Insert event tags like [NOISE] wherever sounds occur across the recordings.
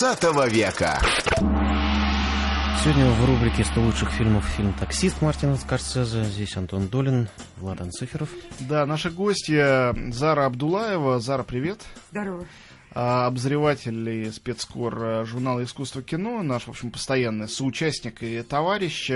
20 века. Сегодня в рубрике «100 лучших фильмов» фильм «Таксист» Мартина Скорсезе. Здесь Антон Долин, Владан Циферов. Да, наши гости Зара Абдулаева. Зара, привет. Здорово. А, обозреватель и спецкор э, журнала «Искусство кино», наш, в общем, постоянный соучастник и товарищ.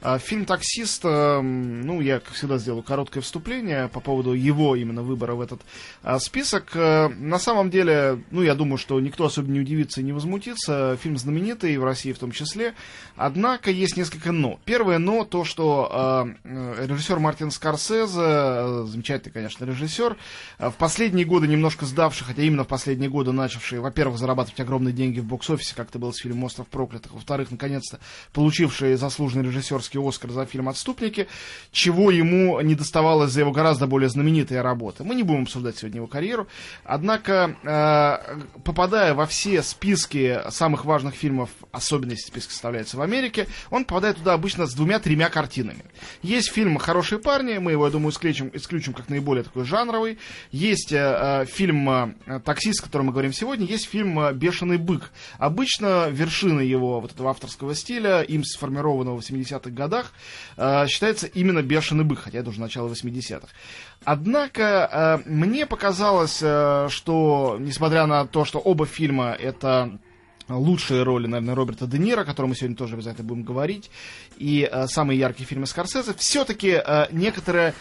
Э, а, фильм «Таксист», э, ну, я, как всегда, сделаю короткое вступление по поводу его именно выбора в этот а, список. Э, на самом деле, ну, я думаю, что никто особо не удивится и не возмутится. Фильм знаменитый, в России в том числе. Однако есть несколько «но». Первое «но» то, что э, режиссер Мартин Скорсезе, замечательный, конечно, режиссер, в последние годы немножко сдавший, хотя именно в последние годы начавший, во-первых, зарабатывать огромные деньги в бокс-офисе, как это было с фильмом «Остров проклятых», во-вторых, наконец-то, получивший заслуженный режиссер режиссерский Оскар за фильм «Отступники», чего ему не доставалось за его гораздо более знаменитые работы. Мы не будем обсуждать сегодня его карьеру. Однако, э, попадая во все списки самых важных фильмов, особенно если список составляется в Америке, он попадает туда обычно с двумя-тремя картинами. Есть фильм «Хорошие парни», мы его, я думаю, исключим, исключим как наиболее такой жанровый. Есть э, э фильм «Таксист», о котором мы говорим сегодня. Есть фильм «Бешеный бык». Обычно вершина его вот этого авторского стиля, им сформированного в 70-х годах э, считается именно «Бешеный бык», хотя это уже начало 80-х. Однако э, мне показалось, э, что, несмотря на то, что оба фильма это лучшие роли, наверное, Роберта Де Ниро, о котором мы сегодня тоже обязательно будем говорить, и э, самые яркие фильмы Скорсезе, все-таки э, некоторая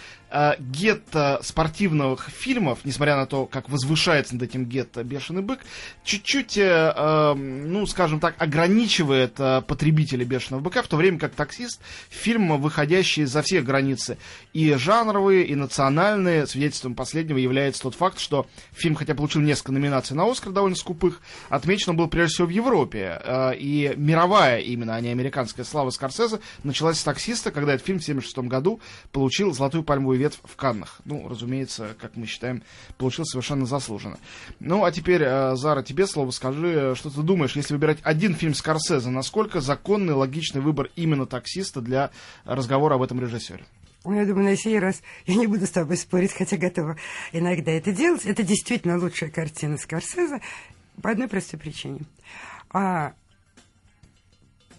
гетто спортивных фильмов, несмотря на то, как возвышается над этим гетто «Бешеный бык», чуть-чуть, э, э, ну, скажем так, ограничивает э, потребителя «Бешеного быка», в то время как «Таксист» — фильм, выходящий за все границы и жанровые, и национальные. Свидетельством последнего является тот факт, что фильм, хотя получил несколько номинаций на «Оскар» довольно скупых, отмечен был прежде всего в Европе. Э, и мировая именно, а не американская слава Скорсезе началась с «Таксиста», когда этот фильм в 1976 году получил «Золотую пальмовую ветвь» в Каннах. Ну, разумеется, как мы считаем, получил совершенно заслуженно. Ну, а теперь, э, Зара, тебе слово скажи, что ты думаешь, если выбирать один фильм Скорсезе, насколько законный, логичный выбор именно «Таксиста» для разговора об этом режиссере? Ну, я думаю, на сей раз я не буду с тобой спорить, хотя готова иногда это делать. Это действительно лучшая картина Скорсезе по одной простой причине. А,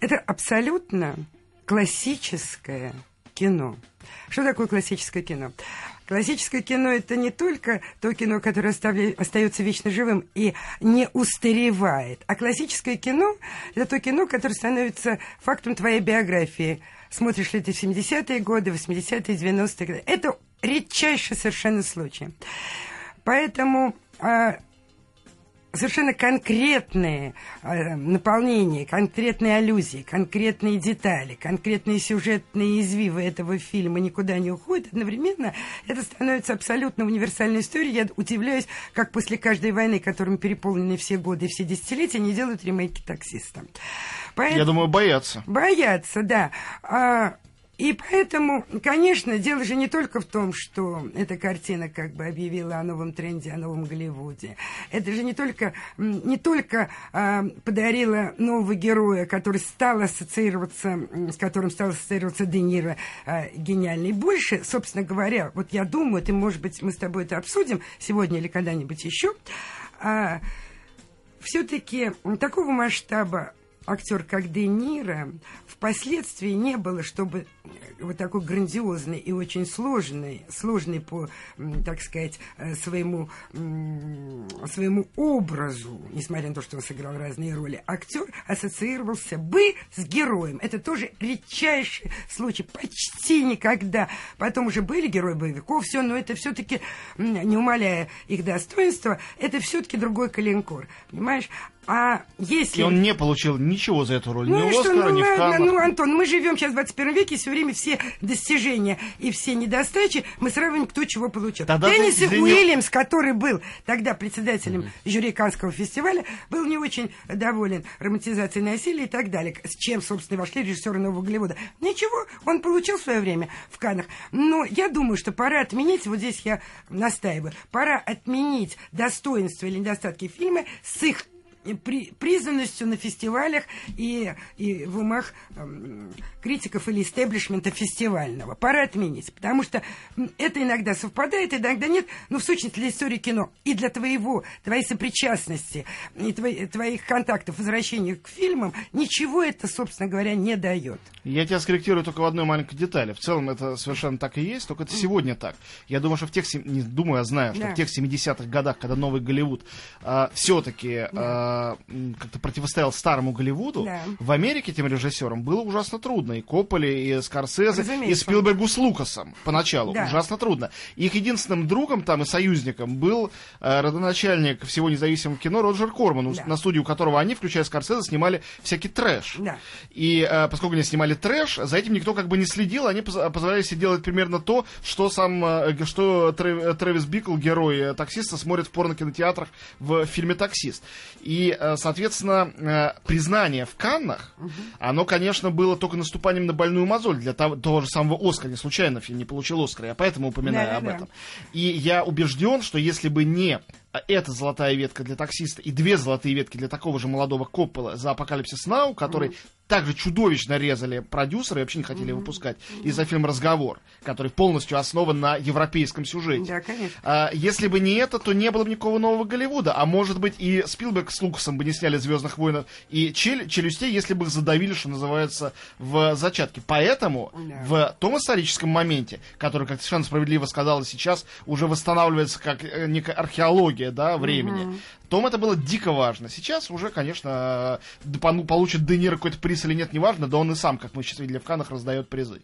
это абсолютно классическое кино. Что такое классическое кино? Классическое кино это не только то кино, которое оставля... остается вечно живым и не устаревает, а классическое кино это то кино, которое становится фактом твоей биографии. Смотришь ли ты в 70-е годы, 80-е, 90-е годы. Это редчайший совершенно случай. Поэтому а, совершенно конкретные э, наполнения, конкретные аллюзии, конкретные детали, конкретные сюжетные извивы этого фильма никуда не уходят. Одновременно это становится абсолютно универсальной историей. Я удивляюсь, как после каждой войны, которым переполнены все годы и все десятилетия, не делают ремейки таксиста. Поэтому... Я думаю, боятся. Боятся, да. А, и поэтому, конечно, дело же не только в том, что эта картина как бы объявила о новом тренде, о новом Голливуде. Это же не только, не только э, подарила нового героя, который стал ассоциироваться, с которым стал ассоциироваться Де Ниро э, гениальный. Больше, собственно говоря, вот я думаю, ты, может быть, мы с тобой это обсудим сегодня или когда-нибудь еще, э, все-таки такого масштаба актер, как Де Ниро, впоследствии не было, чтобы вот такой грандиозный и очень сложный, сложный по, так сказать, э, своему, своему образу, несмотря на то, что он сыграл разные роли, актер ассоциировался бы с героем. Это тоже редчайший случай, почти никогда. Потом уже были герои боевиков, все, но это все-таки, не умаляя их достоинства, это все-таки другой калинкор, понимаешь? А если... И он не получил ничего за эту роль, ну, ни что, Оскара, ну, ни в Каннах. Ну, Антон, мы живем сейчас в 21 веке, и все время все достижения и все недостачи мы сравниваем, кто чего получил. Тогда Деннис ты, Уильямс, который был тогда председателем mm-hmm. жюри Каннского фестиваля, был не очень доволен романтизацией насилия и так далее, с чем, собственно, вошли режиссеры Нового Голливуда. Ничего, он получил в свое время в Каннах. Но я думаю, что пора отменить, вот здесь я настаиваю, пора отменить достоинства или недостатки фильма с их при, признанностью на фестивалях и, и в умах э, критиков или истеблишмента фестивального. Пора отменить, потому что это иногда совпадает, иногда нет. Но в сущности для истории кино и для твоего, твоей сопричастности и твои, твоих контактов, возвращения к фильмам, ничего это, собственно говоря, не дает. Я тебя скорректирую только в одной маленькой детали. В целом это совершенно так и есть, только это сегодня так. Я думаю, что в тех, не думаю, а знаю, что да. в тех 70-х годах, когда новый Голливуд а, все-таки да. А, как-то противостоял старому Голливуду, да. в Америке тем режиссерам было ужасно трудно. И Копполи, и Скорсезе, Разумеется. и Спилбергу с Лукасом поначалу. Да. Ужасно трудно. Их единственным другом там и союзником был а, родоначальник всего независимого кино Роджер Корман, да. на студию которого они, включая Скорсезе, снимали всякий трэш. Да. И а, поскольку они снимали трэш, за этим никто как бы не следил, они позволяли себе делать примерно то, что сам, э, что Трэвис Бикл, герой э, таксиста, смотрит в порно-кинотеатрах в фильме «Таксист». И, э, соответственно, признание в Каннах, угу. оно, конечно, было только наступанием на больную мозоль для того, того же самого Оскара. Не случайно фильм не получил Оскара, я поэтому упоминаю да, об да, этом. И я убежден, что если бы не а эта золотая ветка для таксиста и две золотые ветки для такого же молодого Коппола за Апокалипсис Нау, который mm также чудовищно резали продюсеры и вообще не хотели mm-hmm. выпускать из-за фильма «Разговор», который полностью основан на европейском сюжете. Да, конечно. А, если бы не это, то не было бы никакого нового Голливуда. А может быть и Спилберг с Лукасом бы не сняли «Звездных войнов» и чель- «Челюстей», если бы их задавили, что называется, в зачатке. Поэтому yeah. в том историческом моменте, который, как совершенно справедливо сказала, сейчас уже восстанавливается как э, некая археология да, времени, mm-hmm том это было дико важно. Сейчас уже, конечно, получит Де Ниро какой-то приз или нет, неважно, да он и сам, как мы сейчас видели в Канах, раздает призы.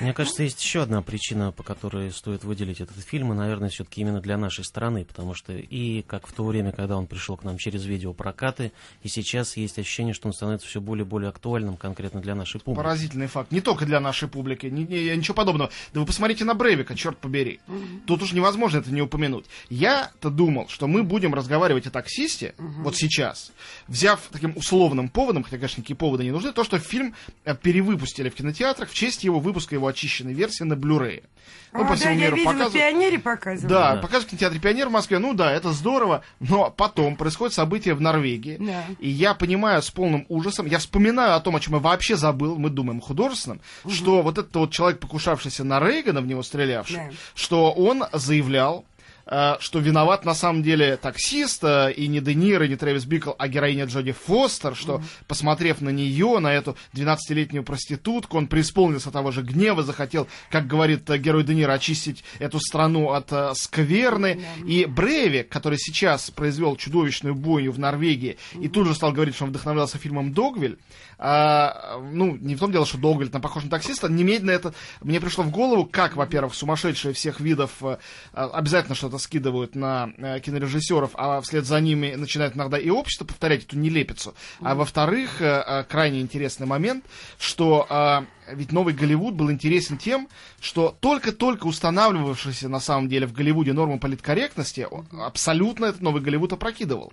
Мне кажется, есть еще одна причина, по которой стоит выделить этот фильм, и, наверное, все-таки именно для нашей страны, потому что и как в то время, когда он пришел к нам через видеопрокаты, и сейчас есть ощущение, что он становится все более и более актуальным конкретно для нашей публики. Поразительный факт. Не только для нашей публики, ни, ни, ничего подобного. Да вы посмотрите на Брейвика, черт побери. Тут уж невозможно это не упомянуть. Я-то думал, что мы будем разговаривать о таксисте, угу. вот сейчас, взяв таким условным поводом, хотя, конечно, никакие поводы не нужны, то, что фильм э, перевыпустили в кинотеатрах в честь его выпуска его очищенной версии на Blu-ray. Ну, а, по да, я видела, показывают... Пионере показывали. Да, да, показывают в кинотеатре Пионер в Москве. Ну да, это здорово, но потом происходит событие в Норвегии. Да. И я понимаю с полным ужасом, я вспоминаю о том, о чем я вообще забыл, мы думаем художественным, угу. что вот этот вот человек, покушавшийся на Рейгана, в него стрелявший, да. что он заявлял, что виноват на самом деле таксист, э, и не Де Ниро, и не Трэвис Бикл, а героиня Джоди Фостер, что, посмотрев на нее, на эту 12-летнюю проститутку, он преисполнился того же гнева, захотел, как говорит э, герой Де Ниро, очистить эту страну от скверны. И Брейвик, который сейчас произвел чудовищную бойню в Норвегии, и тут же стал говорить, что он вдохновлялся фильмом «Догвиль», а, ну, не в том дело, что Догвиль там похож на таксиста, немедленно это мне пришло в голову, как, во-первых, сумасшедшие всех видов а, обязательно что-то скидывают на э, кинорежиссеров, а вслед за ними начинает иногда и общество повторять эту нелепицу. А во-вторых, э, э, крайне интересный момент, что э, ведь новый Голливуд был интересен тем, что только-только устанавливавшийся на самом деле в Голливуде норму политкорректности, абсолютно этот новый Голливуд опрокидывал.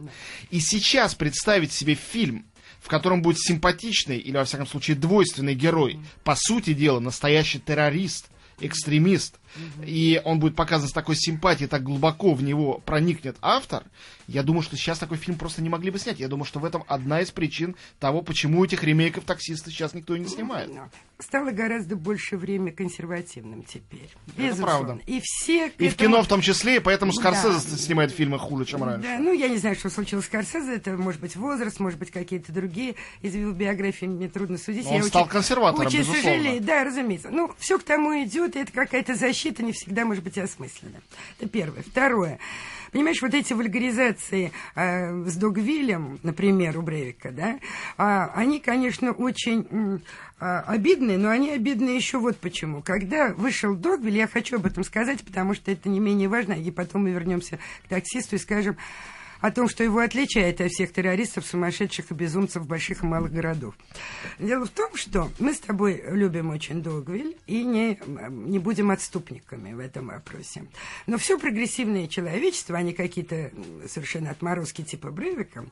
И сейчас представить себе фильм, в котором будет симпатичный или, во всяком случае, двойственный герой, по сути дела, настоящий террорист, экстремист, и он будет показан с такой симпатией, так глубоко в него проникнет автор, я думаю, что сейчас такой фильм просто не могли бы снять. Я думаю, что в этом одна из причин того, почему этих ремейков таксиста сейчас никто не снимает. Стало гораздо больше время консервативным теперь. Это правда. И все... И этому... в кино в том числе, и поэтому Скорсезе да. снимает фильмы хуже, чем раньше. Да, ну я не знаю, что случилось с Скорсезе. Это может быть возраст, может быть какие-то другие. Из его биографии мне трудно судить. Но он я стал очень, консерватором, очень безусловно. сожалею. Да, разумеется. Ну, все к тому идет, и это какая-то защита не всегда может быть осмыслена. Это первое. Второе. Понимаешь, вот эти вульгаризации э, с Догвилем, например, у Брейвика, да, э, они, конечно, очень э, обидные, но они обидны еще вот почему. Когда вышел Догвиль, я хочу об этом сказать, потому что это не менее важно, и потом мы вернемся к таксисту и скажем, о том, что его отличает от всех террористов, сумасшедших и безумцев больших и малых городов. Дело в том, что мы с тобой любим очень Догвиль и не, не будем отступниками в этом вопросе. Но все прогрессивное человечество, не какие-то совершенно отморозки типа Брейвика,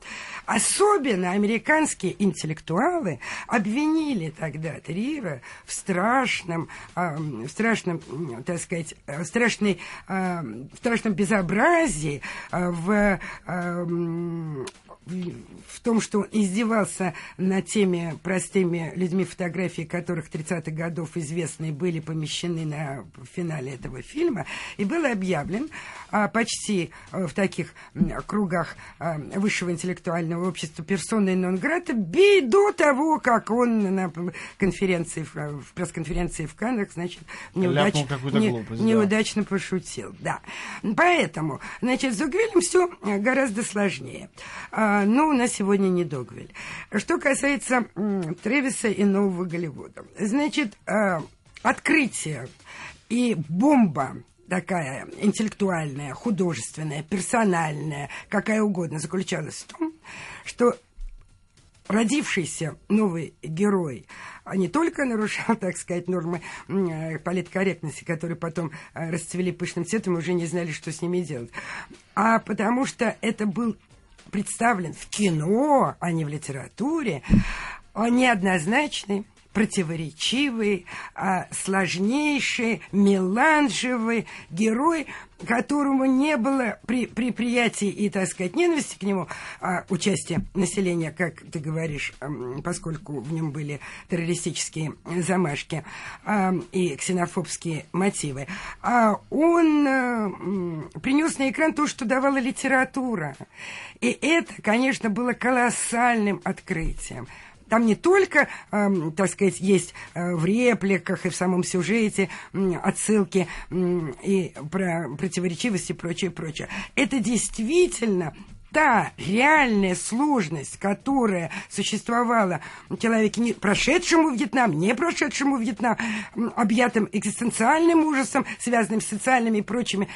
особенно американские интеллектуалы обвинили тогда Трира в страшном, э, в страшном, так сказать, в, страшной, э, в страшном безобразии, э, в Эм, в том, что он издевался над теми простыми людьми, фотографии которых 30-х годов известные были помещены на финале этого фильма, и был объявлен а, почти а, в таких а, кругах а, высшего интеллектуального общества персоной нон-грата до того, как он на конференции, в пресс-конференции в Каннах, значит, неудач... не, глупость, неудачно да. пошутил. Да. Поэтому, значит, с Дугвилем все гораздо сложнее. А, но у нас сегодня не Догвиль. Что касается Тревиса и Нового Голливуда. Значит, а, открытие и бомба такая интеллектуальная, художественная, персональная, какая угодно, заключалась в том, что родившийся новый герой а не только нарушал, [LAUGHS] так сказать, нормы э, политкорректности, которые потом э, расцвели пышным цветом и уже не знали, что с ними делать, а потому что это был представлен в кино, а не в литературе, он неоднозначный, противоречивый, а, сложнейший, меланжевый герой, которому не было при, при приятии и, так сказать, ненависти к нему, а, участия населения, как ты говоришь, поскольку в нем были террористические замашки а, и ксенофобские мотивы, а он а, принес на экран то, что давала литература. И это, конечно, было колоссальным открытием. Там не только, э, так сказать, есть э, в репликах и в самом сюжете отсылки и про противоречивость и прочее, прочее. Это действительно та реальная сложность, которая существовала в человеке, не прошедшему Вьетнам, не прошедшему Вьетнам, объятым экзистенциальным ужасом, связанным с социальными и прочими,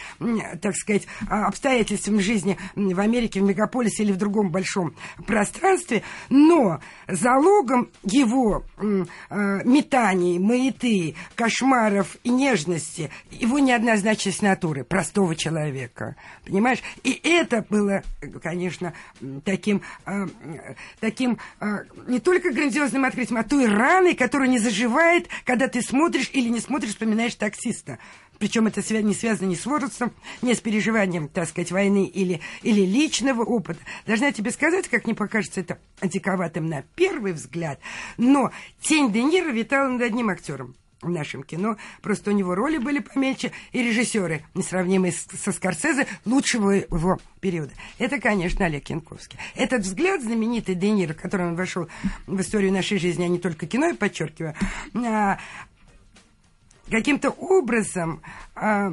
так сказать, а, обстоятельствами жизни в Америке, в мегаполисе или в другом большом пространстве, но залогом его а, метаний, маяты, кошмаров и нежности, его неоднозначность натуры, простого человека, понимаешь? И это было конечно, таким, э, таким э, не только грандиозным открытием, а той раной, которая не заживает, когда ты смотришь или не смотришь, вспоминаешь таксиста. Причем это не связано ни с возрастом, ни с переживанием, так сказать, войны или, или личного опыта. Должна тебе сказать, как не покажется это антиковатым на первый взгляд, но тень Де Ниро витала над одним актером в нашем кино. Просто у него роли были помельче, и режиссеры, несравнимые со Скорсезе, лучшего его периода. Это, конечно, Олег Янковский. Этот взгляд знаменитый Де Ниро, которым он вошел в историю нашей жизни, а не только кино, я подчеркиваю, а, каким-то образом а,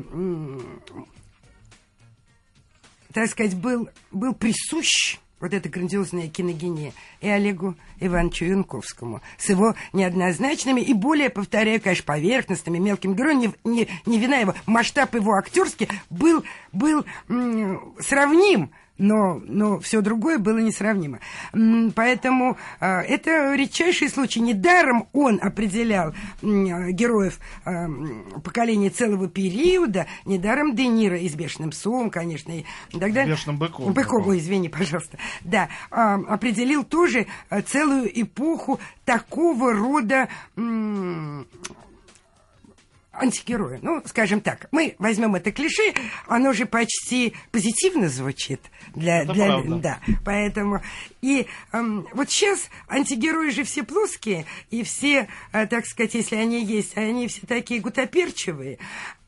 так сказать, был, был присущ вот эта грандиозная киногения, и Олегу Ивановичу Янковскому с его неоднозначными и более, повторяю, конечно, поверхностными, мелким героем, не, не, не вина его, масштаб его актерский был, был м- сравним но, но все другое было несравнимо. Поэтому э, это редчайший случай. Недаром он определял э, героев э, поколения целого периода, недаром Де Ниро и с «Бешеным псом», конечно. И тогда... С «Бешеным быком». Быком, ой, извини, пожалуйста. Да, э, определил тоже целую эпоху такого рода... Э, антигероя. Ну, скажем так, мы возьмем это клише, оно же почти позитивно звучит для, это для правда. да, поэтому и эм, вот сейчас антигерои же все плоские и все, э, так сказать, если они есть, они все такие гутоперчивые,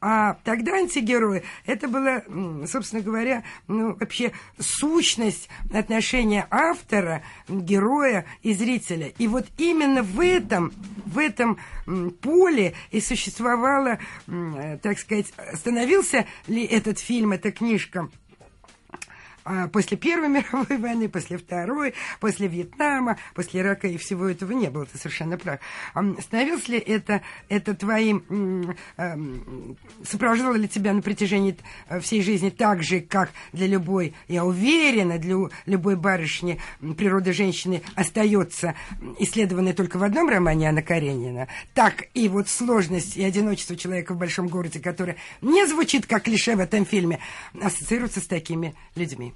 а тогда антигерои, это была, собственно говоря, ну, вообще сущность отношения автора, героя и зрителя. И вот именно в этом, в этом поле и существовало, так сказать, становился ли этот фильм, эта книжка после Первой [LAUGHS] мировой войны, после Второй, после Вьетнама, после Ирака и всего этого не было, ты совершенно прав. Становилось ли это, это твоим, сопровождало ли тебя на протяжении э, всей жизни так же, как для любой, я уверена, для любой барышни природа женщины остается исследованной только в одном романе Анна Каренина, так и вот сложность и одиночество человека в большом городе, которое не звучит как клише в этом фильме, ассоциируется с такими людьми.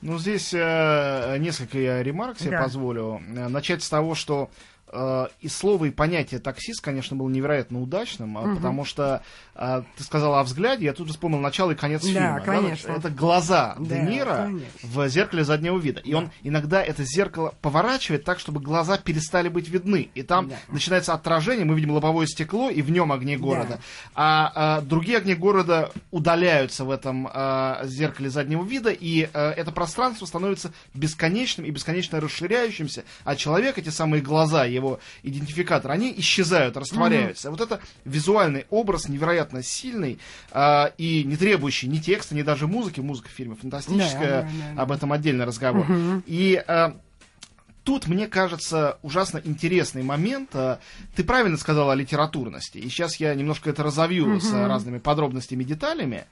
Ну, здесь э, несколько я ремарок себе да. позволю. Э, начать с того, что э, и слово, и понятие таксист, конечно, было невероятно удачным, угу. потому что э, ты сказала о взгляде, я тут же вспомнил начало и конец да, фильма. Конечно. Да? Это глаза да, Де Ниро конечно. в зеркале заднего вида. И да. он иногда это зеркало поворачивает так, чтобы глаза перестали быть видны. И там да. начинается отражение, мы видим лобовое стекло, и в нем огни города. Да. А, а другие огни города удаляются в этом а, зеркале заднего вида, и а, это пространство становится бесконечным и бесконечно расширяющимся, а человек, эти самые глаза, его идентификатор, они исчезают, растворяются. Угу. Вот это визуальный образ невероятно сильный а, и не требующий ни текста, ни даже музыки. Музыка в фильме фантастическая, да, да, да, об этом отдельный разговор. Угу. И а, тут, мне кажется, ужасно интересный момент. А, ты правильно сказала о литературности, и сейчас я немножко это разовью угу. с разными подробностями, деталями.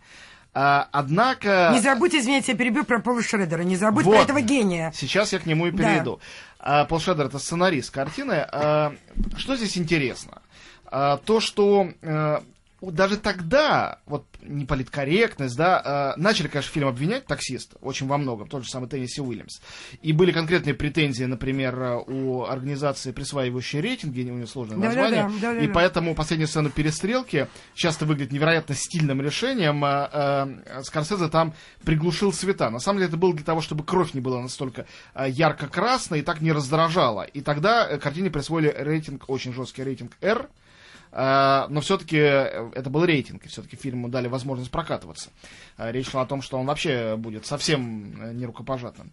А, однако... Не забудь, извините, я перебью про Пола Шредера. Не забудь вот. про этого гения. Сейчас я к нему и перейду. Да. А, Пол Шредер — это сценарист картины. А, что здесь интересно? А, то, что а, даже тогда, вот неполиткорректность, да, э, начали, конечно, фильм обвинять таксист, очень во многом, тот же самый Тенниси Уильямс. И были конкретные претензии, например, э, у организации, присваивающей рейтинги, у нее сложное да, название, да, да, да, и да, поэтому последняя сцена перестрелки часто выглядит невероятно стильным решением. Э, э, Скорсезе там приглушил цвета. На самом деле это было для того, чтобы кровь не была настолько э, ярко-красной и так не раздражала. И тогда э, картине присвоили рейтинг, очень жесткий рейтинг R, но все-таки э, это был рейтинг, и все-таки фильму дали возможность прокатываться. Э, речь шла о том, что он вообще будет совсем нерукопожатным.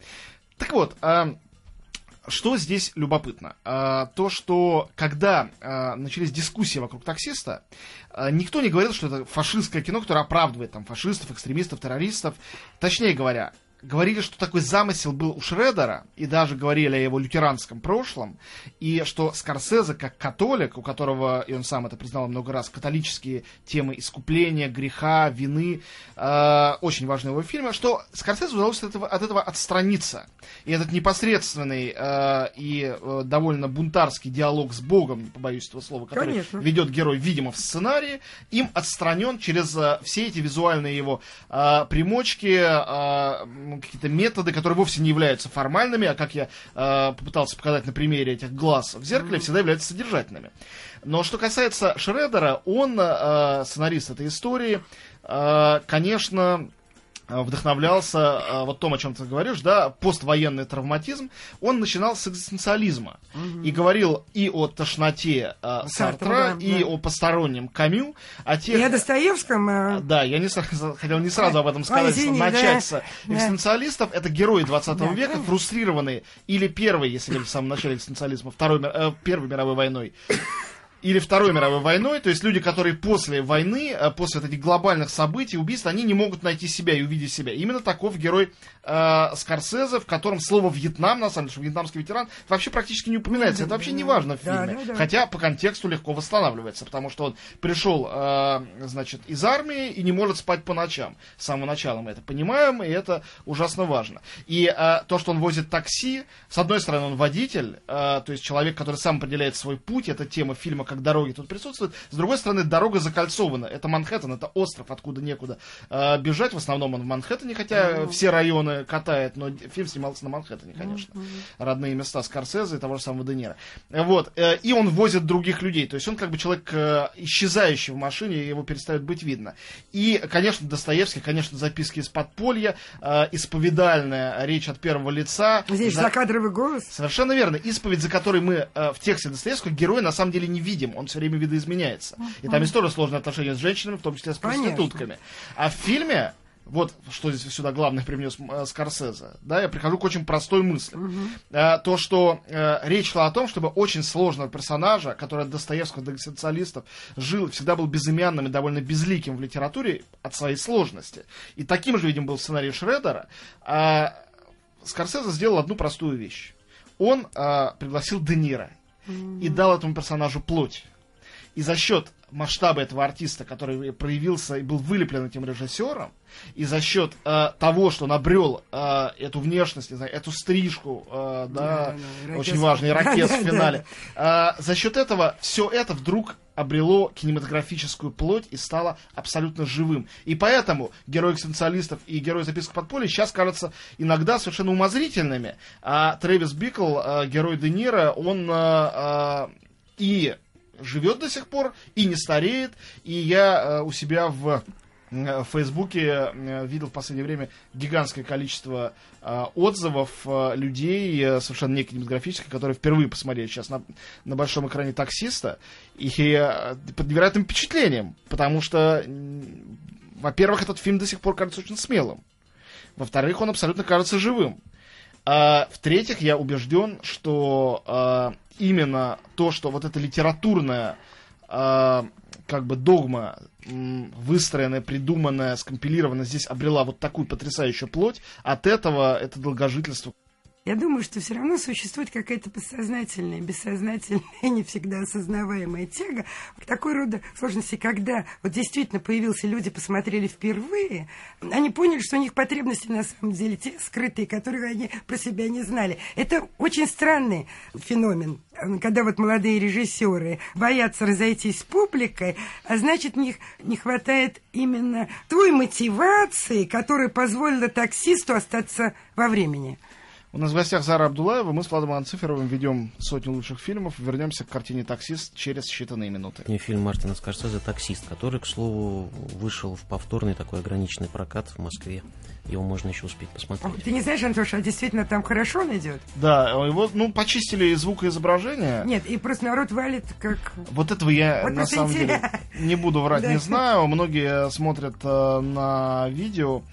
Так вот, что здесь любопытно? То, что когда начались дискуссии вокруг таксиста, никто не говорил, что это фашистское кино, которое оправдывает там, фашистов, экстремистов, террористов. Точнее говоря, говорили, что такой замысел был у Шредера, и даже говорили о его лютеранском прошлом, и что Скорсезе, как католик, у которого, и он сам это признал много раз, католические темы искупления, греха, вины, э, очень важны его фильмы, что Скорсезе удалось от этого, от этого отстраниться. И этот непосредственный э, и э, довольно бунтарский диалог с Богом, не побоюсь этого слова, который Конечно. ведет герой, видимо, в сценарии, им отстранен через э, все эти визуальные его э, примочки, э, какие-то методы, которые вовсе не являются формальными, а как я э, попытался показать на примере этих глаз в зеркале, всегда являются содержательными. Но что касается Шредера, он, э, сценарист этой истории, э, конечно, вдохновлялся э, вот том, о чем ты говоришь, да, поствоенный травматизм, он начинал с экзистенциализма угу. и говорил и о тошноте э, Сартра, да, и да. о постороннем Камю, о тех... И о Достоевском. Э... Да, я не хотел не сразу об этом сказать, Ой, извини, начать да. с экзистенциалистов. Да. Это герои 20 да, века, да. фрустрированные, или первый, если говорить в самом начале экзистенциализма, второй, э, Первой мировой войной, или Второй мировой войной, то есть люди, которые после войны, э, после вот этих глобальных событий, убийств, они не могут найти себя и увидеть себя. Именно таков герой э, Скорсезе, в котором слово Вьетнам, на самом деле, что вьетнамский ветеран, вообще практически не упоминается. Это вообще не важно в фильме. Да, да, да. Хотя по контексту легко восстанавливается, потому что он пришел, э, значит, из армии и не может спать по ночам. С самого начала мы это понимаем, и это ужасно важно. И э, то, что он возит такси, с одной стороны, он водитель, э, то есть человек, который сам определяет свой путь, это тема фильма как дороги тут присутствует. С другой стороны, дорога закольцована. Это Манхэттен, это остров, откуда некуда э, бежать. В основном он в Манхэттене, хотя mm-hmm. все районы катает, но фильм снимался на Манхэттене, конечно. Mm-hmm. Родные места Скорсезе и того же самого Де Вот. Э, и он возит других людей. То есть он как бы человек э, исчезающий в машине, его перестает быть видно. И, конечно, Достоевский, конечно, записки из подполья, э, исповедальная речь от первого лица. Здесь за... закадровый голос. Совершенно верно. Исповедь, за которой мы э, в тексте Достоевского героя на самом деле не видим видим, он все время видоизменяется. И там есть тоже сложные отношения с женщинами, в том числе с проститутками. А в фильме вот что здесь сюда главное привнес э, Скорсезе, да, я прихожу к очень простой мысли. Угу. Э, то, что э, речь шла о том, чтобы очень сложного персонажа, который от Достоевского до экзистенциалистов жил, всегда был безымянным и довольно безликим в литературе от своей сложности. И таким же, видимо, был сценарий Шредера. Э, Скорсезе сделал одну простую вещь. Он э, пригласил Де Ниро и дал этому персонажу плоть. И за счет масштаба этого артиста, который проявился и был вылеплен этим режиссером, и за счет э, того, что он обрел э, эту внешность, не знаю, эту стрижку, э, да, да, очень важный Да, в да, финале, э, за счет этого все это вдруг обрело кинематографическую плоть и стало абсолютно живым. И поэтому герой экстенциалистов и герой записок подполья сейчас кажутся иногда совершенно умозрительными. А Трэвис Бикл, э, герой Де Ниро, он э, э, и живет до сих пор, и не стареет. И я э, у себя в э, в Фейсбуке э, видел в последнее время гигантское количество отзывов людей, совершенно не кинематографических, которые впервые посмотрели сейчас на, на большом экране таксиста, и под невероятным впечатлением, потому что, во-первых, этот фильм до сих пор кажется очень смелым, во-вторых, он абсолютно кажется живым, а, в-третьих, я убежден, что а, именно то, что вот эта литературная а, как бы догма, выстроенная, придуманная, скомпилированная, здесь обрела вот такую потрясающую плоть, от этого это долгожительство Я думаю, что все равно существует какая-то подсознательная, бессознательная, [LAUGHS] не всегда осознаваемая тяга к такой рода сложности, когда вот действительно появился люди, посмотрели впервые, они поняли, что у них потребности на самом деле те скрытые, которые они про себя не знали. Это очень странный феномен, когда вот молодые режиссеры боятся разойтись с публикой, а значит, них не хватает именно той мотивации, которая позволила таксисту остаться во времени. У нас в гостях Зара Абдулаева, мы с Владом Анциферовым ведем сотню лучших фильмов. Вернемся к картине «Таксист» через считанные минуты. Не фильм Мартина Скорсезе «Таксист», который, к слову, вышел в повторный такой ограниченный прокат в Москве. Его можно еще успеть посмотреть. Ты не знаешь, Антоша, а действительно там хорошо он идет? Да, его, ну, почистили и звукоизображение. Нет, и просто народ валит как... Вот этого я Вот на самом деле не буду врать, Да. не знаю. Многие смотрят э, на видео.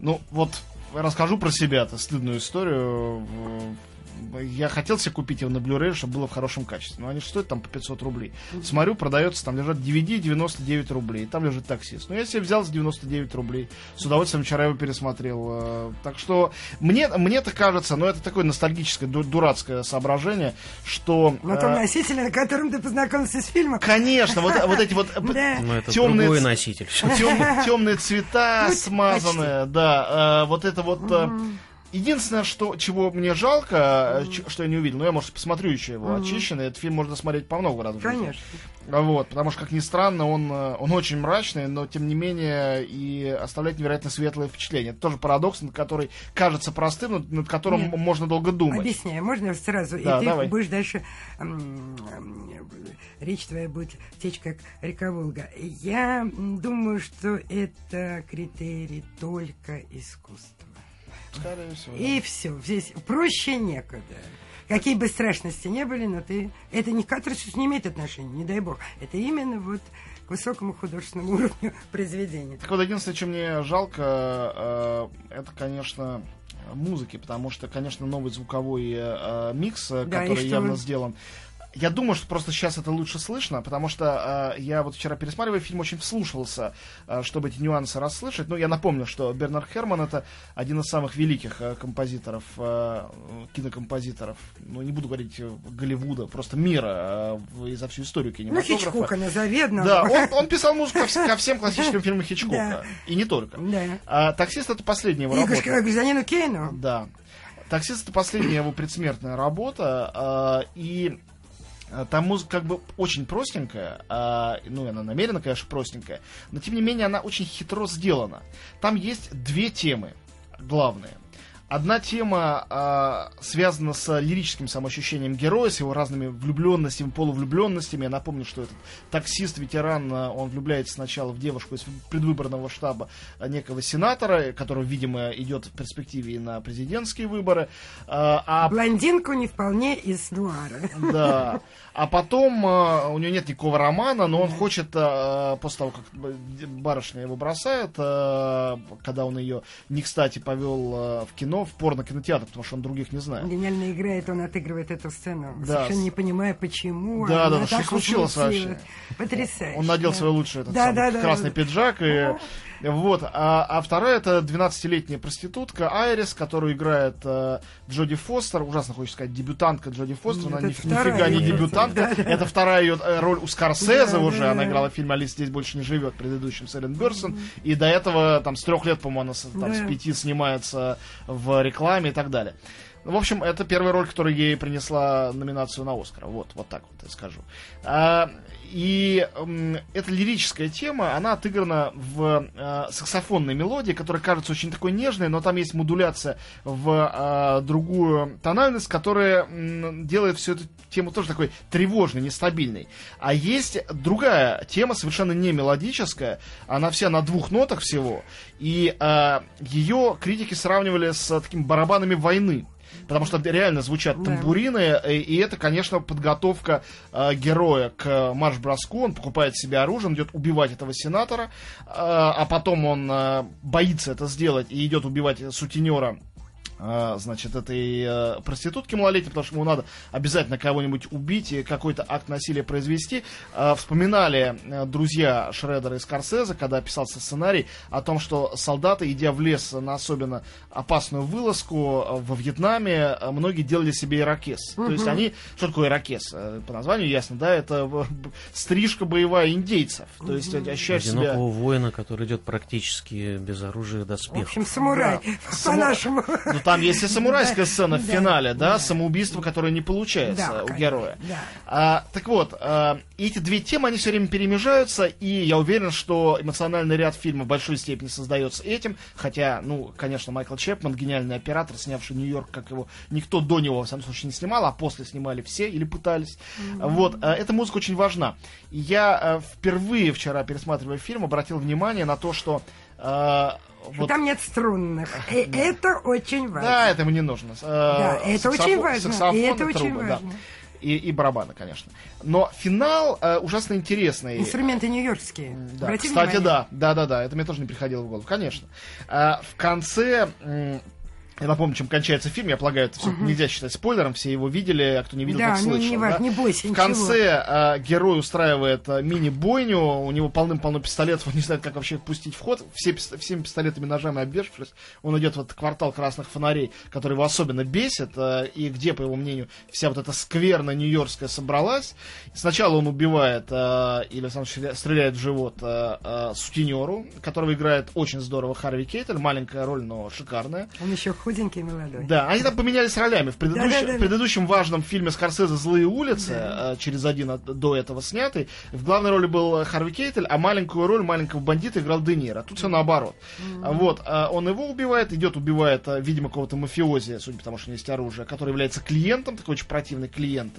Ну, вот расскажу про себя-то стыдную историю. Э, Я хотел себе купить его на Blu-ray, чтобы было в хорошем качестве. Но они же стоят там по 500 рублей. Смотрю, продается, там лежат DVD 99 рублей. Там лежит таксист. Но я себе взял за 99 рублей. С удовольствием вчера его пересмотрел. Э, Так что мне, мне-то кажется, ну это такое ностальгическое, ду- дурацкое соображение, что... На том э, носителе, на котором ты познакомился с фильмом. Конечно, вот, вот эти вот. [LAUGHS] Но это темные, другой носитель. темные цвета Ну, смазанные, да, э, вот это вот. Единственное, что, чего мне жалко, ч- что я не увидел, ну я, может, посмотрю еще его очищенный, этот фильм можно смотреть по много раз. Конечно. Вот, потому что, как ни странно, он, э, он очень мрачный, но, тем не менее, и оставляет невероятно светлое впечатление. Это тоже парадокс, над который кажется простым, но над которым Нет. можно долго думать. Объясняю, можно сразу? Да, и ты давай. будешь дальше... Речь твоя будет течь как река Волга. Я думаю, что это критерий только искусства. Скорее всего. И все. Здесь проще некуда. Какие бы страшности не были, но ты... Это не к катарсису не имеет отношения, не дай бог. Это именно вот к высокому художественному [LAUGHS] уровню произведения. Так вот, единственное, чем мне жалко, э, это, конечно, музыки, потому что, конечно, новый звуковой э, микс, э, Да, который явно вы- сделан. Я думаю, что просто сейчас это лучше слышно, потому что э, я вот вчера пересматривая фильм, очень вслушался, э, чтобы эти нюансы расслышать. Ну, я напомню, что Бернард Херман это один из самых великих э, композиторов, э, кинокомпозиторов, ну, не буду говорить э, Голливуда, просто мира э, и за всю историю Ну, кинематографа. Хичкока назови одного. Да, он, он писал музыку ко, ко всем классическим фильмам Хичкока. Да. И не только. Да. А, таксист это последняя его работа. к гражданину Кейну. Да. Таксист это последняя его предсмертная работа. а, и там музыка как бы очень простенькая, а, ну, она намеренно, конечно, простенькая, но тем не менее она очень хитро сделана. Там есть две темы главные. Одна тема а, связана с лирическим самоощущением героя, с его разными влюбленностями, полувлюбленностями. Я напомню, что этот таксист, ветеран, а, он влюбляется сначала в девушку из предвыборного штаба а, некого сенатора, который, видимо, идет в перспективе и на президентские выборы. А, а Блондинку не вполне из нуара. да. А потом э, у него нет никакого романа, но он хочет, э, после того, как барышня его бросает, э, когда он ее не кстати повел э, в кино, в порно-кинотеатр, потому что он других не знает. Гениально играет, он отыгрывает эту сцену, Да. совершенно не понимая, почему. Да, она да, что случилось вообще? Потрясающе. Он надел да. свой лучший этот Да, самый да, да, красный да. пиджак. И, вот. А, а вторая это 12-летняя проститутка Айрис, которую играет э, Джоди Фостер. Ужасно хочется сказать, дебютантка Джоди Фостер. Она ни- нифига не дебютантка. да, да. Это вторая ее э, роль у Скорсезе Да, уже. да, Она играла в фильме «Алиса здесь больше не живет», предыдущем с Эллен Берсон. И до этого там с трех лет, по-моему, она с, там, с Да. пяти снимается в рекламе и так далее. Ну, В общем, это первая роль, которая ей принесла номинацию на Оскар. Вот, вот так вот я скажу. А, и м, эта лирическая тема, она отыграна в э, саксофонной мелодии, которая кажется очень такой нежной, но там есть модуляция в э, другую тональность, которая м, делает всю эту тему тоже такой тревожной, нестабильной. А есть другая тема, совершенно не мелодическая, она вся на двух нотах всего, и э, ее критики сравнивали с э, такими барабанами войны. Потому что реально звучат Да. тамбурины, э, и это, конечно, подготовка э, героя к марш-броску. Он покупает себе оружие, он идет убивать этого сенатора, э, а потом он э, боится это сделать и идет убивать сутенера значит, этой э, проститутки малолетней, потому что ему надо обязательно кого-нибудь убить и какой-то акт насилия произвести. Э, вспоминали э, друзья Шредера и Скорсезе, когда писался сценарий, о том, что солдаты, идя в лес на особенно опасную вылазку э, во Вьетнаме, многие делали себе ирокез. То есть они... Что такое ирокез? По названию ясно, да? Это стрижка боевая индейцев. То есть ощущаешь себя... Одинокого воина, который идет практически без оружия и В доспехов. общем, самурай, Да. [LAUGHS] По-нашему. Ну, там есть и самурайская сцена в финале, да, самоубийство, которое не получается у героя. А, так вот, а, эти две темы, они все время перемежаются, и я уверен, что эмоциональный ряд фильма в большой степени создается этим, хотя, ну, конечно, Майкл Чепман, гениальный оператор, снявший Нью-Йорк, как его никто до него, в самом случае, не снимал, а после снимали все или пытались. Вот, а, эта музыка очень важна. Я впервые вчера, пересматривая фильм, обратил внимание на то, что а, вот Там нет струнных. И это очень важно. да, это мне не нужно. Э, Да, это очень важно, саксофон и это очень важно. И, и барабаны, конечно. Но финал э, ужасно интересный. Инструменты ньюйоркские. Да, Обрати кстати, внимание. да, да, да, да, это мне тоже не приходило в голову, конечно. А, в конце, я напомню, чем кончается фильм, я полагаю, это все нельзя считать спойлером, все его видели, а кто не видел, Да, тот ну, слышал. не да? важно, не бойся, В конце а, герой устраивает а, мини-бойню, у него полным-полно пистолетов, [LAUGHS] он не знает, как вообще пустить в ход. Все, всеми пистолетами, ножами обвешавшись, он идет в этот квартал красных фонарей, который его особенно бесит, а, и где, по его мнению, вся вот эта скверна нью-йоркская собралась. Сначала он убивает а, или сам стреля- стреляет в живот а, а, сутенеру, которого играет очень здорово Харви Кейтель, маленькая роль, но шикарная. Он еще худенький и молодой. Да, они там поменялись ролями. В, предыдущем- Да-да-да. в предыдущем важном фильме Скорсезе «Злые улицы», э, через один от- до этого снятый, в главной роли был Харви Кейтель, а маленькую роль маленького бандита играл Де Ниро. Тут все наоборот. А Вот, а он его убивает, идет, убивает, видимо, какого-то мафиози, судя по тому, что у него есть оружие, который является клиентом, такой очень противный клиент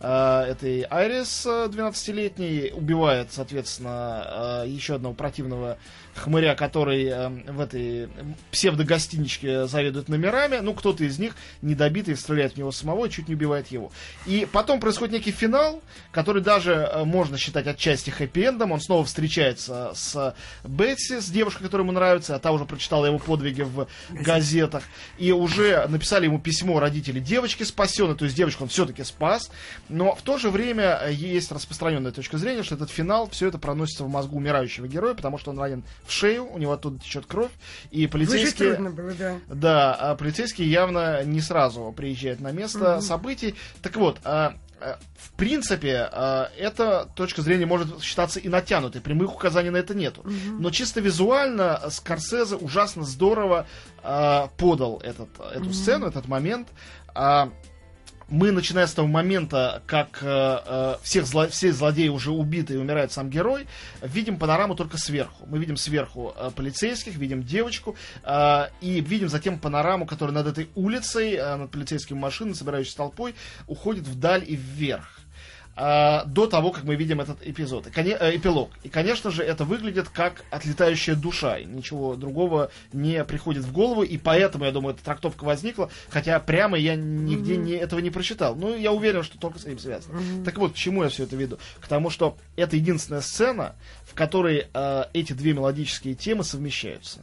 этой Айрис а, 12-летней, убивает, соответственно, еще одного противного хмыря, который э, в этой псевдогостиничке заведует номерами. Ну, кто-то из них недобитый стреляет в него самого и чуть не убивает его. И потом происходит некий финал, который даже э, можно считать отчасти хэппи-эндом. Он снова встречается с Бетси, с девушкой, которая ему нравится, а та уже прочитала его подвиги в газетах. И уже написали ему письмо родители девочки спасенной, то есть девочку он все-таки спас. Но в то же время э, есть распространенная точка зрения, что этот финал, все это проносится в мозгу умирающего героя, потому что он ранен в шею, у него оттуда течет кровь, и полицейские... трудно было, да. Да, а полицейские явно не сразу приезжают на место событий. Так вот, а, а, в принципе, эта точка зрения может считаться и натянутой. Прямых указаний на это нету. Но чисто визуально Скорсезе ужасно здорово подал этот, эту сцену, этот момент. Мы, начиная с того момента, как э, э, всех зло- все злодеи уже убиты и умирает сам герой, видим панораму только сверху. Мы видим сверху э, полицейских, видим девочку, э, и видим затем панораму, которая над этой улицей, э, над полицейскими машинами, собирающейся толпой, уходит вдаль и вверх а, до того, как мы видим этот эпизод, и, э, эпилог. И, конечно же, это выглядит как отлетающая душа. И ничего другого не приходит в голову, и поэтому, я думаю, эта трактовка возникла, хотя прямо я нигде не, этого не прочитал. Ну, я уверен, что только с этим связано. Так вот, к чему я все это веду? К тому, что это единственная сцена, в которой э, эти две мелодические темы совмещаются.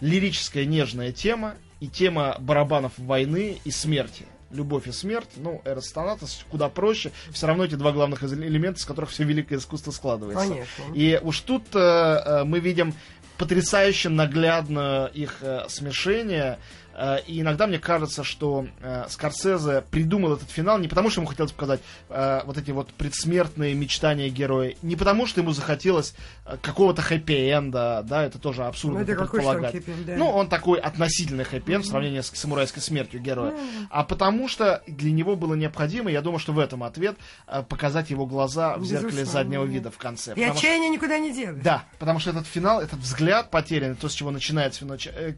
Лирическая нежная тема и тема барабанов войны и смерти. Любовь и смерть, ну, Эрос Танатос куда проще. Все равно эти два главных элемента, из которых все великое искусство складывается. Конечно. И уж тут э, э, мы видим потрясающе наглядно их э, смешение. Э, и иногда мне кажется, что э, Скорсезе придумал этот финал не потому, что ему хотелось показать э, вот эти вот предсмертные мечтания героя, не потому, что ему захотелось какого-то хэппи-энда, да, это тоже абсурдно Ну, это предполагать. он да. Ну, он такой относительный хэппи-энд в сравнении с самурайской смертью героя. А потому что для него было необходимо, я думаю, что в этом ответ, показать его глаза в зеркале Безусловно, заднего да. вида в конце. И Потому что- отчаяние никуда не делось. да, потому что этот финал, этот взгляд потерянный, то, с чего начинается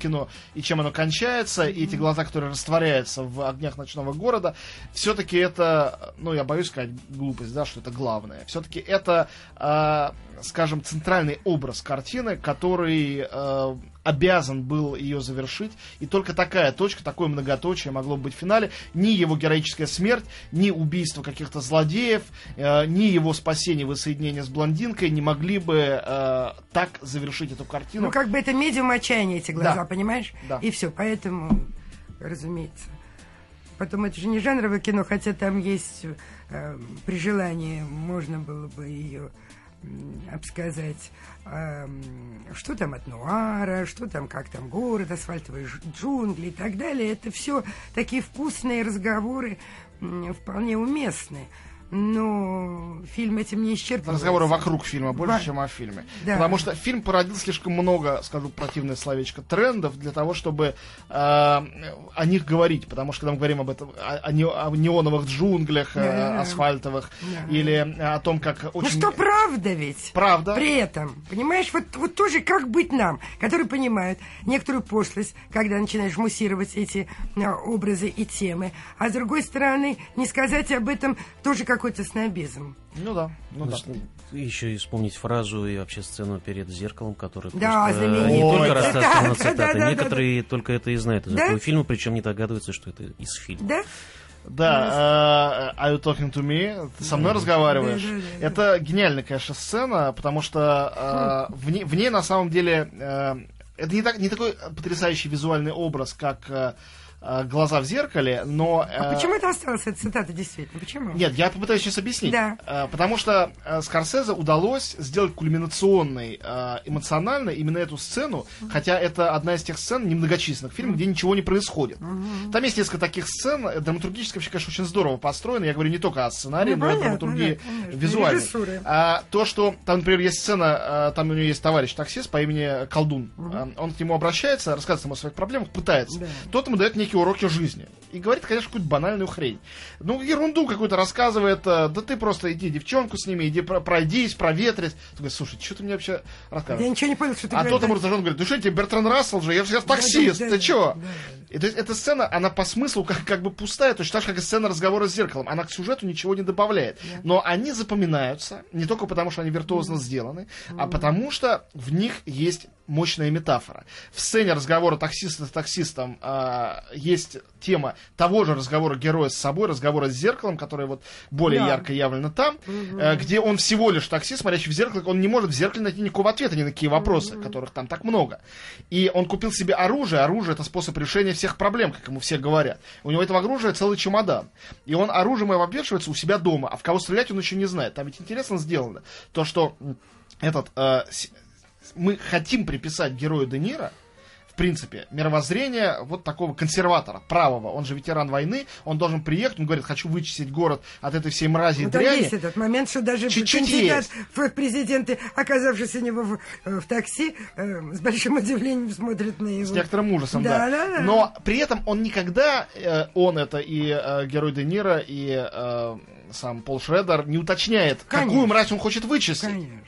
кино и чем оно кончается, и эти глаза, которые растворяются в огнях ночного города, все-таки это, ну, я боюсь сказать глупость, да, что это главное. Все-таки это, э, скажем, центральный образ картины, который э, обязан был ее завершить, и только такая точка, такое многоточие могло быть в финале. Ни его героическая смерть, ни убийство каких-то злодеев, э, ни его спасение, воссоединение с блондинкой не могли бы э, так завершить эту картину. Ну, как бы это медиум отчаяния, эти глаза, Да. понимаешь? Да. И все, поэтому, разумеется. Потом это же не жанровое кино, хотя там есть, э, при желании можно было бы ее м, обсказать, эм, что там от нуара, что там, как там город, асфальтовые джунгли и так далее. Это все такие вкусные разговоры, м, вполне уместные. Но фильм этим не исчерпывается. Разговоры вокруг фильма больше, Во- чем о фильме. Да. Потому что фильм породил слишком много, скажу противное словечко, трендов для того, чтобы э, о них говорить. Потому что когда мы говорим об этом, о, о не- о неоновых джунглях э, асфальтовых, Да. или о том, как Ну очень... что правда ведь? Правда. При этом, понимаешь, вот, вот тоже как быть нам, которые понимают некоторую пошлость, когда начинаешь муссировать эти а, образы и темы, а с другой стороны, не сказать об этом тоже какой-то снобизм. Ну да, ну да. Еще и вспомнить фразу и вообще сцену перед зеркалом, которая Да, просто не знаменитая. только Ой, растаскана на да, цитаты, да, да, некоторые только это и знают из Да? этого фильма, причем не догадываются, что это из фильма. Да? Да, э, Are you talking to me? Ты со мной разговариваешь? Да, да, да, да. Это гениальная, конечно, сцена, потому что э, в, ней, в ней на самом деле э, это не, так, не такой потрясающий визуальный образ, как э, э, глаза в зеркале, но... А э, почему это осталось, эта цитата, действительно? Почему? Нет, я попытаюсь сейчас объяснить. Да. Э, Потому что э, Скорсезе удалось сделать кульминационной, э, эмоционально именно эту сцену, хотя это одна из тех сцен немногочисленных фильмов, где ничего не происходит. Там есть несколько таких сцен, э, драматургически вообще, конечно, очень здорово построено. Я говорю не только о сценарии, Ну, но и о понятно, драматургии да, визуальной. А, то, что там, например, есть сцена, э, там у него есть товарищ таксист по имени Колдун. Э, Он к нему обращается, рассказывает ему о своих проблемах, пытается. Да. Тот ему дает некие уроки жизни. И говорит, конечно, какую-то банальную хрень. Ну, ерунду какую-то рассказывает. э, Да ты просто иди девчонку с ними, иди про- пройдись, проветрись. Ты говоришь, слушай, что ты мне вообще Я рассказываешь? ничего не понял, что ты А тот ему раздраженно говорит, ну что тебе, Бертран Рассел же, я же я же таксист, да, ты да, чё? да, да. И то есть эта сцена, она по смыслу как, как бы пустая, точно так же, как и сцена разговора с зеркалом. Она к сюжету ничего не добавляет. Но они запоминаются не только потому, что они виртуозно сделаны, а потому что в них есть мощная метафора. В сцене разговора таксиста с таксистом а, есть тема того же разговора героя с собой, разговора с зеркалом, которое вот более Да. ярко явлено там, э, где он всего лишь таксист, смотрящий в зеркало, он не может в зеркале найти никакого ответа ни на какие вопросы, которых там так много. И он купил себе оружие. Оружие это способ решения всех проблем, как ему все говорят. У него этого оружия целый чемодан. И он оружием обвешивается у себя дома, а в кого стрелять он еще не знает. Там ведь интересно сделано. То, что этот э, мы хотим приписать герою Де Ниро, принципе, мировоззрение вот такого консерватора, правого. Он же ветеран войны, он должен приехать, он говорит, хочу вычистить город от этой всей мрази и Ну, там дряни. есть этот момент, что даже Чуть-чуть кандидат есть. в президенты, оказавшись у него в, э, в такси, э, с большим удивлением смотрит на его. С некоторым ужасом, да. Да, да, да. Но при этом он никогда, э, он это и э, герой Де Ниро, и э, сам Пол Шредер не уточняет, какую Конечно. мразь он хочет вычистить. Конечно.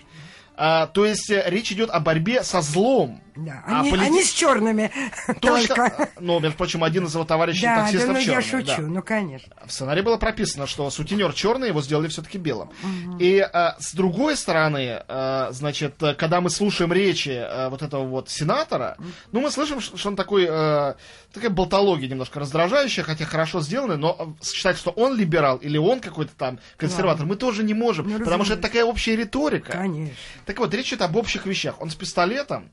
А, то есть э, речь идет о борьбе со злом. Да. А Они, полити- они с черными [LAUGHS] Точно. только. Но, между прочим, один из его товарищей Да, да, таксистов ну я черный, да. шучу, ну конечно. В сценарии было прописано, что сутенер черный, его сделали все-таки белым. И э, с другой стороны, э, значит, э, когда мы слушаем речи э, вот этого вот сенатора, ну, мы слышим, что он такой, э, такая болтология немножко раздражающая, хотя хорошо сделанная, но э, считать, что он либерал или он какой-то там консерватор, мы тоже не можем, Ну, потому что это разумеется. такая общая риторика. Конечно. Так вот, речь идет об общих вещах. Он с пистолетом,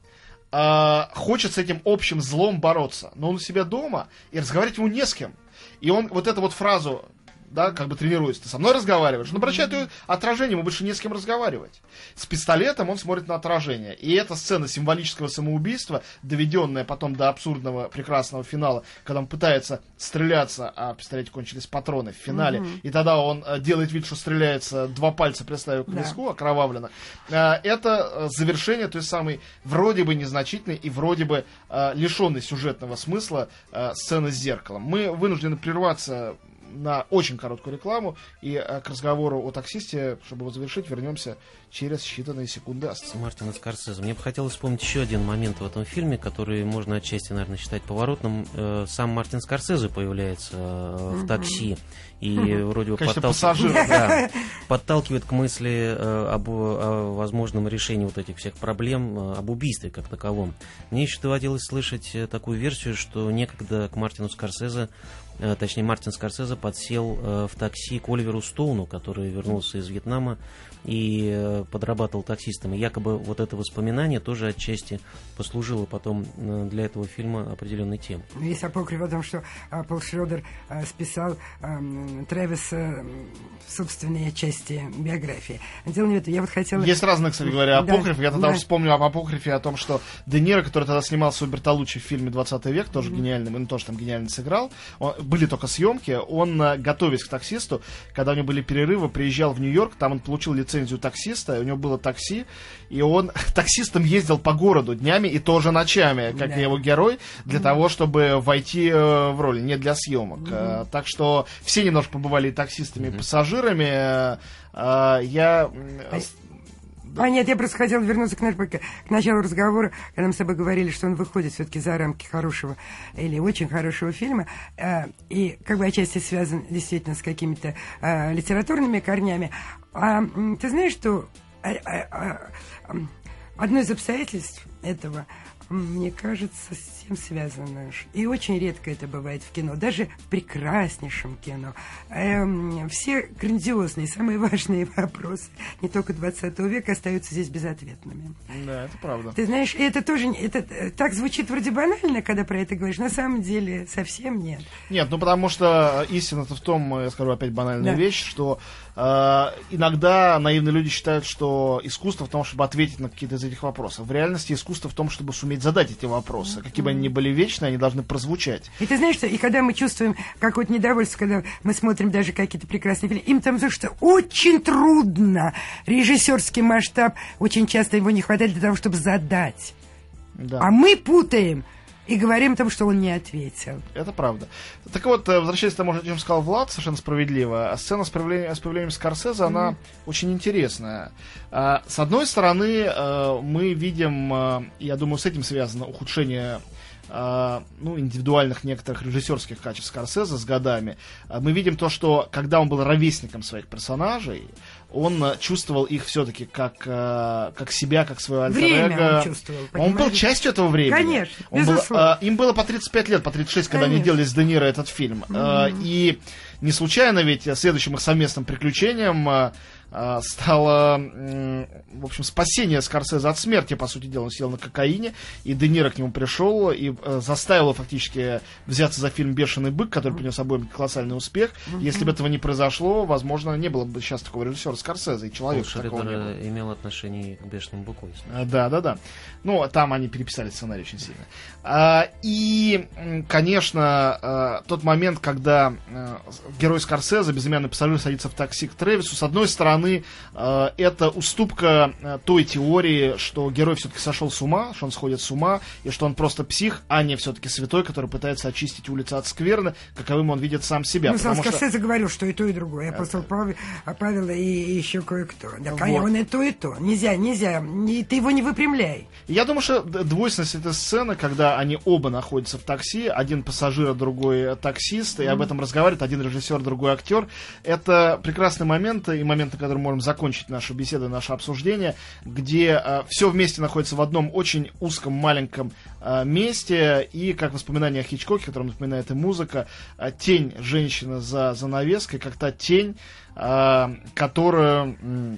э, хочет с этим общим злом бороться, но он у себя дома, и разговаривать ему не с кем. И он вот эту вот фразу да, как бы тренируется. Ты со мной разговариваешь, но обращай твое отражение, ему больше не с кем разговаривать. С пистолетом он смотрит на отражение. И эта сцена символического самоубийства, доведенная потом до абсурдного прекрасного финала, когда он пытается стреляться, а пистолете кончились патроны в финале, mm-hmm. и тогда он э, делает вид, что стреляется, два пальца приставив к виску, да. окровавленно. Э, это э, завершение той самой вроде бы незначительной и вроде бы лишенной сюжетного смысла сцены с зеркалом. Мы вынуждены прерваться на очень короткую рекламу. И э, к разговору о таксисте, чтобы его завершить, вернемся через считанные секунды. С Мартина Скорсезе. Мне бы хотелось вспомнить еще один момент в этом фильме, который можно отчасти, наверное, считать поворотным. Э, сам Мартин Скорсезе появляется э, в такси. И вроде бы подталкивает, [LAUGHS] да, подталкивает к мысли об о возможном решении вот этих всех проблем, об убийстве как таковом. Мне еще доводилось слышать такую версию, что некогда к Мартину Скорсезе точнее Мартин Скорсезе подсел э, в такси к Оливеру Стоуну, который вернулся из Вьетнама и э, подрабатывал таксистом. И якобы вот это воспоминание тоже отчасти послужило потом для этого фильма определенной темой. Есть апокриф о том, что Пол Шредер списал Трэвиса в собственные части биографии. Дело не в этом. Я вот хотела... Есть разные, кстати говоря, апокрифы. Да, я тогда да. уже вспомню об апокрифе о том, что Де Ниро, который тогда снимался у Бертолуччи в фильме «20 век», тоже mm-hmm. гениальным, он тоже там гениально сыграл, он, были только съемки, он, э, готовясь к таксисту, когда у него были перерывы, приезжал в Нью-Йорк, там он получил лицензию таксиста, у него было такси, и он [LAUGHS] таксистом ездил по городу днями и тоже ночами, как да. его герой, для mm-hmm. того, чтобы войти э, в роль, не для съемок. Mm-hmm. Так что все немножко побывали таксистами, mm-hmm. пассажирами. Я а а нет, я просто хотела вернуться к, к началу разговора, когда мы с тобой говорили, что он выходит все-таки за рамки хорошего или очень хорошего фильма, э, и как бы отчасти связан действительно с какими-то э, литературными корнями. А ты знаешь, что э, э, э, одно из обстоятельств этого – мне кажется, с тем связано. И очень редко это бывает в кино, даже в прекраснейшем кино. Эм, все грандиозные, самые важные [LAUGHS] вопросы, не только 20 века, остаются здесь безответными. Да, это правда. Ты знаешь, это тоже, это э, так звучит вроде банально, когда про это говоришь, на самом деле совсем нет. Нет, ну потому что истина-то в том, я скажу опять банальную да. вещь, что э, иногда наивные люди считают, что искусство в том, чтобы ответить на какие-то из этих вопросов. В реальности искусство в том, чтобы суметь уметь задать эти вопросы. Какие бы они ни были вечные, они должны прозвучать. И ты знаешь, что и когда мы чувствуем какое-то недовольство, когда мы смотрим даже какие-то прекрасные фильмы, им там потому что очень трудно. Режиссерский масштаб, очень часто его не хватает для того, чтобы задать. Да. А мы путаем и говорим о том, что он не ответил. Это правда. Так вот, э, возвращаясь к тому, о чем сказал Влад, совершенно справедливо, сцена с появлением, с появлением Скорсезе, mm-hmm. она очень интересная. А, с одной стороны, э, мы видим, э, я думаю, с этим связано ухудшение ну, индивидуальных некоторых режиссерских качеств Скорсезе с годами, мы видим то, что когда он был ровесником своих персонажей, он э, чувствовал их все-таки как, э, как себя, как свое альтер Время он чувствовал, Он был частью этого времени. Конечно, он был, э, Им было по 35 лет, по 36, когда они делали с Де Ниро этот фильм. Mm-hmm. И не случайно ведь следующим их совместным приключением стало, в общем, спасение Скорсезе от смерти, по сути дела. Он сидел на кокаине, и Де Ниро к нему пришел и э, заставил его фактически взяться за фильм «Бешеный бык», который принес обоим колоссальный успех. Если бы этого не произошло, возможно, не было бы сейчас такого режиссера Скорсезе и человека Пол такого не было. имел отношение к «Бешеному быку». Если... Да, да, да. Ну, там они переписали сценарий очень сильно. А, и, конечно, а, тот момент, когда а, герой Скорсезе, безымянный пассажир, садится в такси к Тревису, с одной стороны, это уступка той теории, что герой все-таки сошел с ума, что он сходит с ума, и что он просто псих, а не все-таки святой, который пытается очистить улицы от скверны, каковым он видит сам себя. Ну, сам Скорсезе что... говорил, что и то, и другое. Апостол Павел, Павел и еще кое-кто. Да, вот. он и то, и то. Нельзя, нельзя. Ты его не выпрямляй. Я думаю, что двойственность этой сцены, когда они оба находятся в такси, один пассажир, другой таксист, и об этом разговаривает один режиссер, другой актер, это прекрасный момент, и момент, на котором можем закончить нашу беседу, наше обсуждение, где э, все вместе находится в одном очень узком, маленьком э, месте, и как воспоминание о Хичкоке, которым напоминает и музыка, э, тень женщины за занавеской, как та тень, э, которую... Э,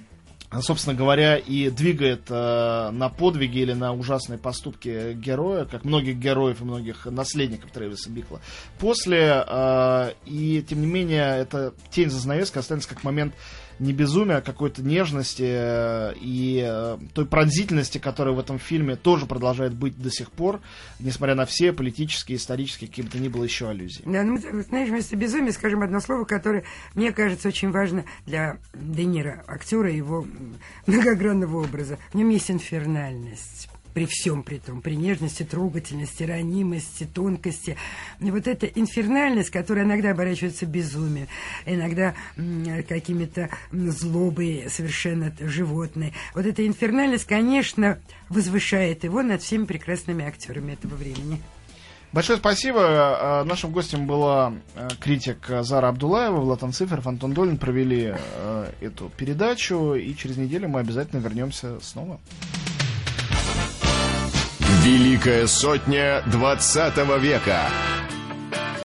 собственно говоря, и двигает э, на подвиги или на ужасные поступки героя, как многих героев и многих наследников Трэвиса Бикла. После, э, и тем не менее, эта тень за занавеской останется как момент не безумия, а какой-то нежности э, и э, той пронзительности, которая в этом фильме тоже продолжает быть до сих пор, несмотря на все политические, исторические, какие бы то ни было еще аллюзии. Да, ну, знаешь, вместо безумия скажем одно слово, которое, мне кажется, очень важно для Де Ниро, актера его многогранного образа. В нем есть инфернальность при всем при том, при нежности, трогательности, ранимости, тонкости. И вот эта инфернальность, которая иногда оборачивается безумием, иногда какими-то злобой совершенно животной. Вот эта инфернальность, конечно, возвышает его над всеми прекрасными актерами этого времени. Большое спасибо. А, нашим гостем была а, критик Зара Абдулаева, Влатан Циферов, Антон Долин. Провели а, эту передачу, и через неделю мы обязательно вернемся снова. Великая сотня 20 века.